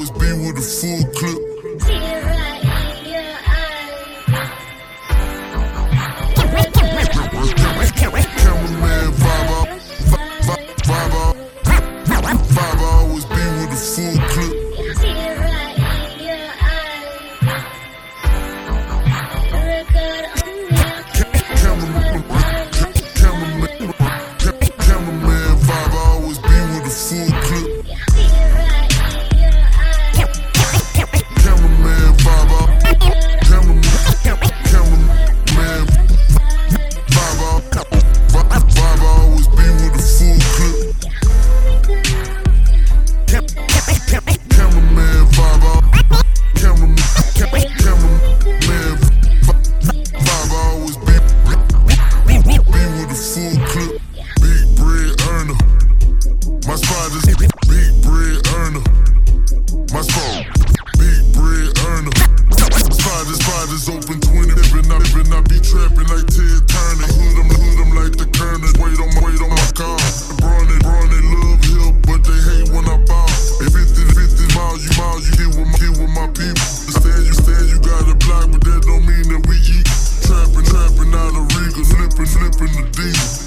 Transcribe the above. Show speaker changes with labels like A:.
A: always be with a full clip. in the demon.